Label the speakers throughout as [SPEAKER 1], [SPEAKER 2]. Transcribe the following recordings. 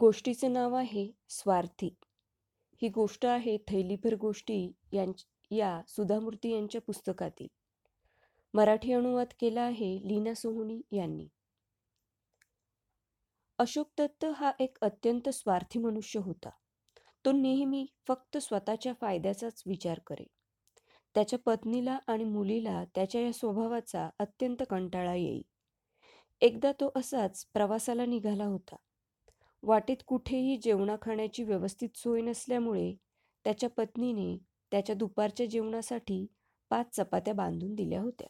[SPEAKER 1] गोष्टीचं नाव आहे स्वार्थी. ही गोष्ट आहे थैलीभर गोष्टी यांच या सुधामूर्ती यांच्या पुस्तकातील. मराठी अनुवाद केला आहे लीना सोहोनी यांनी. अशोक दत्त हा एक अत्यंत स्वार्थी मनुष्य होता. तो नेहमी फक्त स्वतःच्या फायद्याचाच विचार करे. त्याच्या पत्नीला आणि मुलीला त्याच्या या स्वभावाचा अत्यंत कंटाळा येई. एकदा तो असाच प्रवासाला निघाला होता. वाटेत कुठेही जेवणा खाण्याची व्यवस्थित सोय नसल्यामुळे त्याच्या पत्नीने त्याच्या दुपारच्या जेवणासाठी पाच चपात्या बांधून दिल्या होत्या.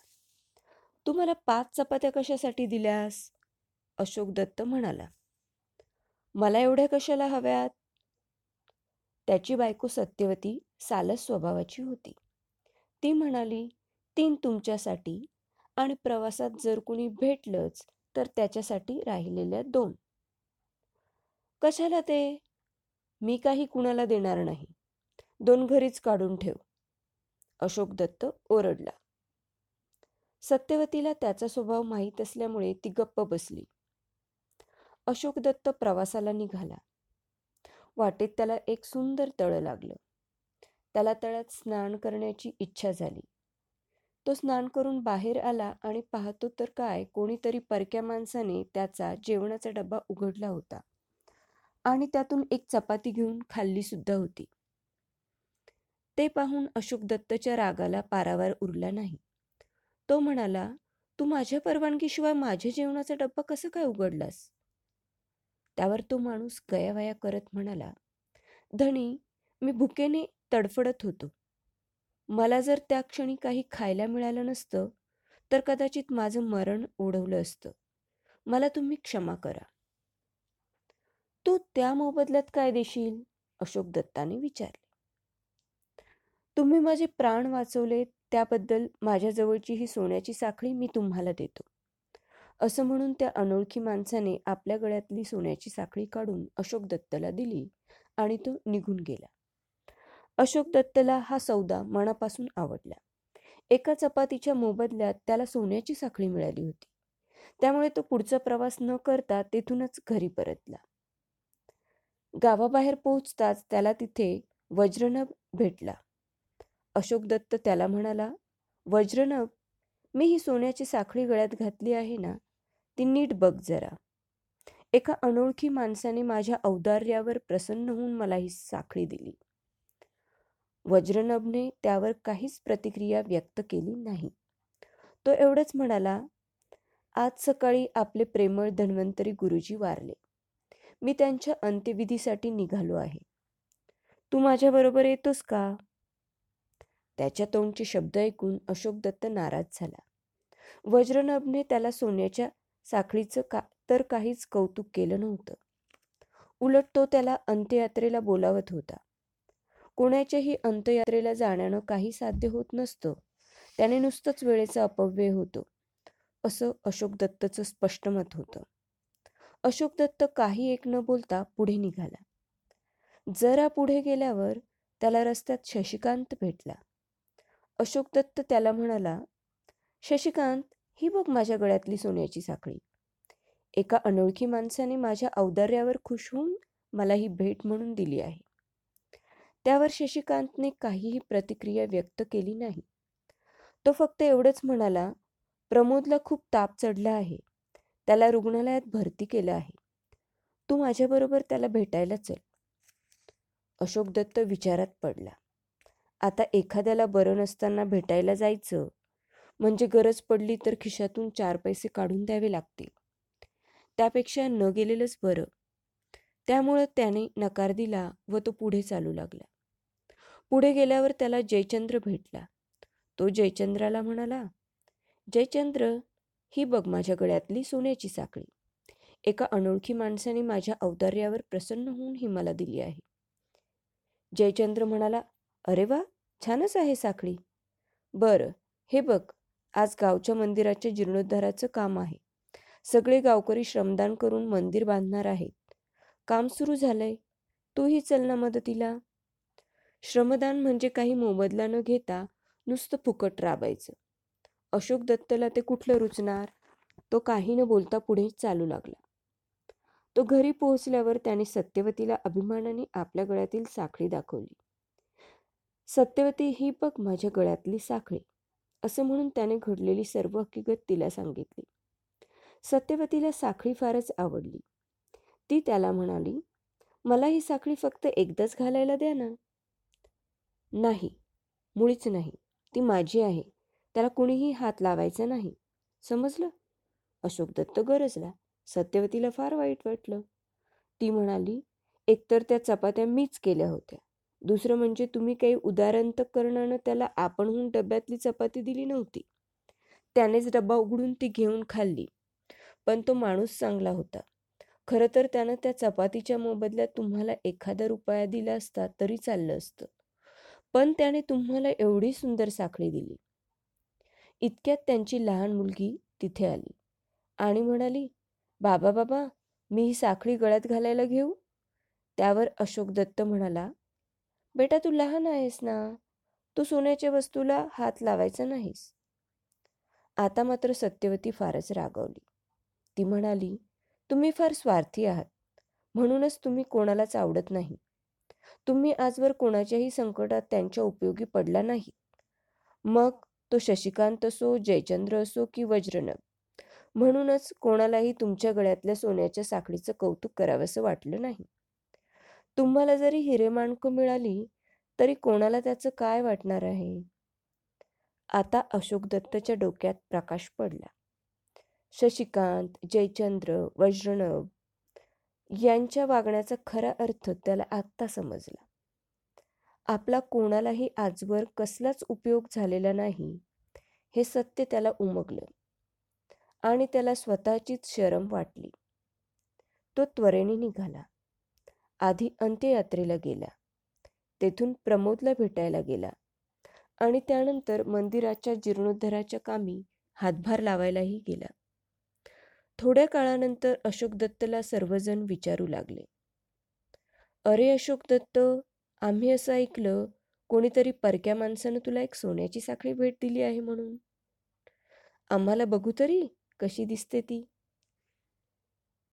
[SPEAKER 1] तू मला पाच चपात्या कशासाठी दिल्यास? अशोक दत्त म्हणाला. मला एवढ्या कशाला हव्यात? त्याची बायको सत्यवती सालस स्वभावाची होती. ती म्हणाली तीन तुमच्यासाठी आणि प्रवासात जर कुणी भेटलंच तर त्याच्यासाठी राहिलेल्या दोन. कशाला ते? मी काही कुणाला देणार नाही. दोन घरीच काढून ठेव. अशोक दत्त ओरडला. सत्यवतीला त्याचा स्वभाव माहीत असल्यामुळे ती गप्प बसली. अशोक दत्त प्रवासाला निघाला. वाटेत त्याला एक सुंदर तळ लागलं. त्याला तळ्यात स्नान करण्याची इच्छा झाली. तो स्नान करून बाहेर आला आणि पाहतो तर काय कोणीतरी परक्या माणसाने त्याचा जेवणाचा डबा उघडला होता. आणि त्यातून एक चपाती घेऊन खाल्ली सुद्धा होती. ते पाहून अशोक दत्तच्या रागाला पारावार उरला नाही. तो म्हणाला तू माझ्या परवानगीशिवाय माझ्या जेवणाचा डब्बा कसं काय उघडलास? त्यावर तो माणूस गयावया करत म्हणाला धनी मी भुकेने तडफडत होतो. मला जर त्या क्षणी काही खायला मिळालं नसतं तर कदाचित माझं मरण ओढवलं असतं. मला तुम्ही क्षमा करा. तू त्या मोबदल्यात काय देशील? अशोक दत्ताने विचारले. तुम्ही माझे प्राण वाचवले त्याबद्दल माझ्याजवळची ही सोन्याची साखळी मी तुम्हाला देतो. असं म्हणून त्या अनोळखी माणसाने आपल्या गळ्यातली सोन्याची साखळी काढून अशोक दत्तला दिली आणि तो निघून गेला. अशोक दत्तला हा सौदा मनापासून आवडला. एका चपातीच्या मोबदल्यात त्याला सोन्याची साखळी मिळाली होती. त्यामुळे तो पुढचा प्रवास न करता तेथूनच घरी परतला. गावाबाहेर पोहोचताच त्याला तिथे वज्रनभ भेटला. अशोक दत्त त्याला म्हणाला वज्रनभ मी ही सोन्याची साखळी गळ्यात घातली आहे ना ती नीट बघ जरा. एका अनोळखी माणसाने माझ्या औदार्यावर प्रसन्न होऊन मला ही साखळी दिली. वज्रनभने त्यावर काहीच प्रतिक्रिया व्यक्त केली नाही. तो एवढंच म्हणाला आज सकाळी आपले प्रेमळ धन्वंतरी गुरुजी वारले. मी त्यांच्या अंत्यविधीसाठी निघालो आहे. तू माझ्याबरोबर येतोस का? त्याच्या तोंडचे शब्द ऐकून अशोक दत्त नाराज झाला. वज्रनभने त्याला सोन्याच्या साखळीचं का तर काहीच कौतुक केलं नव्हतं. उलट तो त्याला अंत्ययात्रेला बोलावत होता. कोणाच्याही अंत्ययात्रेला जाण्यानं काही साध्य होत नसतं. त्याने नुसतंच वेळेचा अपव्यय होतो. असं अशोक दत्तचं स्पष्ट मत होतं. अशोक दत्त काही एक न बोलता पुढे निघाला. जरा पुढे गेल्यावर त्याला रस्त्यात शशिकांत भेटला. अशोक दत्त त्याला म्हणाला शशिकांत ही बघ माझ्या गळ्यातली सोन्याची साखळी. एका अनोळखी माणसाने माझ्या औदार्यावर खुश होऊन मला ही भेट म्हणून दिली आहे. त्यावर शशिकांतने काहीही प्रतिक्रिया व्यक्त केली नाही. तो फक्त एवढंच म्हणाला प्रमोदला खूप ताप चढला आहे. त्याला रुग्णालयात भरती केलं आहे. तू माझ्याबरोबर त्याला भेटायला चल. अशोक दत्त विचारात पडला. आता एखाद्याला बरं नसताना भेटायला जायचं म्हणजे गरज पडली तर खिशातून चार पैसे काढून द्यावे लागतील. त्यापेक्षा न गेलेलंच बरं. त्यामुळं त्याने नकार दिला व तो पुढे चालू लागला. पुढे गेल्यावर त्याला जयचंद्र भेटला. तो जयचंद्राला म्हणाला जयचंद्र ही बघ माझ्या गळ्यातली सोन्याची साखळी. एका अनोळखी माणसाने माझ्या औदार्यावर प्रसन्न होऊन ही मला दिली आहे. जयचंद्र म्हणाला अरे वा छानच आहे साखळी. बरं हे बघ आज गावच्या मंदिराच्या जीर्णोद्धाराचं काम आहे. सगळे गावकरी श्रमदान करून मंदिर बांधणार आहेत. काम सुरू झालंय. तूही चल ना मदतीला. श्रमदान म्हणजे काही मोबदला न घेता नुसतं फुकट राबायचं. अशोक दत्तला ते कुठलं रुचणार तो काही न बोलता पुढे चालू लागला. तो घरी पोहोचल्यावर त्याने सत्यवतीला अभिमानाने आपल्या गळ्यातील साखळी दाखवली. सत्यवती ही बघ माझ्या गळ्यातली साखळी असं म्हणून त्याने घडलेली सर्व हकीकत तिला सांगितली. सत्यवतीला साखळी फारच आवडली. ती त्याला म्हणाली मला ही साखळी फक्त एकदाच घालायला द्या ना. नाही मुळीच नाही. ती माझी आहे. त्याला कुणीही हात लावायचा नाही. समजलं? अशोक दत्त गरजला. सत्यवतीला फार वाईट वाटलं. ती म्हणाली एकतर त्या चपात्या मीच केल्या होत्या. दुसरं म्हणजे तुम्ही काही उदारंतकरणानं त्याला आपणहून डब्यातली चपाती दिली नव्हती. त्यानेच डब्बा उघडून ती घेऊन खाल्ली. पण तो माणूस चांगला होता. खरं तर त्यानं त्या चपातीच्या मोबदल्यात तुम्हाला एखादा रुपया दिला असता तरी चाललं असतं. पण त्याने तुम्हाला एवढी सुंदर साखळी दिली. इतक्यात त्यांची लहान मुलगी तिथे आली आणि म्हणाली बाबा बाबा मी ही साखळी गळ्यात घालायला घेऊ? त्यावर अशोक दत्त म्हणाला बेटा तू लहान आहेस ना? तू सोन्याच्या वस्तूला हात लावायचा नाहीस. आता मात्र सत्यवती फारच रागवली. ती म्हणाली तुम्ही फार स्वार्थी आहात. म्हणूनच तुम्ही कोणालाच आवडत नाही. तुम्ही आजवर कोणाच्याही संकटात त्यांच्या उपयोगी पडला नाही मग तो शशिकांत असो जयचंद्र असो की वज्रनभ म्हणूनच कोणालाही तुमच्या गळ्यातल्या सोन्याच्या साखळीचं कौतुक करावंसं वाटलं नाही. तुम्हाला जरी हिरेमाणकं मिळाली तरी कोणाला त्याचं काय वाटणार आहे? आता अशोक दत्तच्या डोक्यात प्रकाश पडला. शशिकांत जयचंद्र वज्रनभ यांच्या वागण्याचा खरा अर्थ त्याला आत्ता समजला. आपला कोणालाही आजवर कसलाच उपयोग झालेला नाही. हे सत्य त्याला उमगलं आणि त्याला स्वतःचीच शरम वाटली. तो त्वरेने निघाला. आधी अंत्ययात्रेला गेला. तेथून प्रमोदला भेटायला गेला. आणि त्यानंतर मंदिराच्या जीर्णोद्धाराच्या कामी हातभार लावायलाही गेला. थोड्या काळानंतर अशोक दत्तला सर्वजण विचारू लागले. अरे अशोक दत्त आम्ही असं ऐकलं कोणीतरी परक्या माणसानं तुला एक सोन्याची साखळी भेट दिली आहे म्हणून. आम्हाला बघू तरी कशी दिसते ती.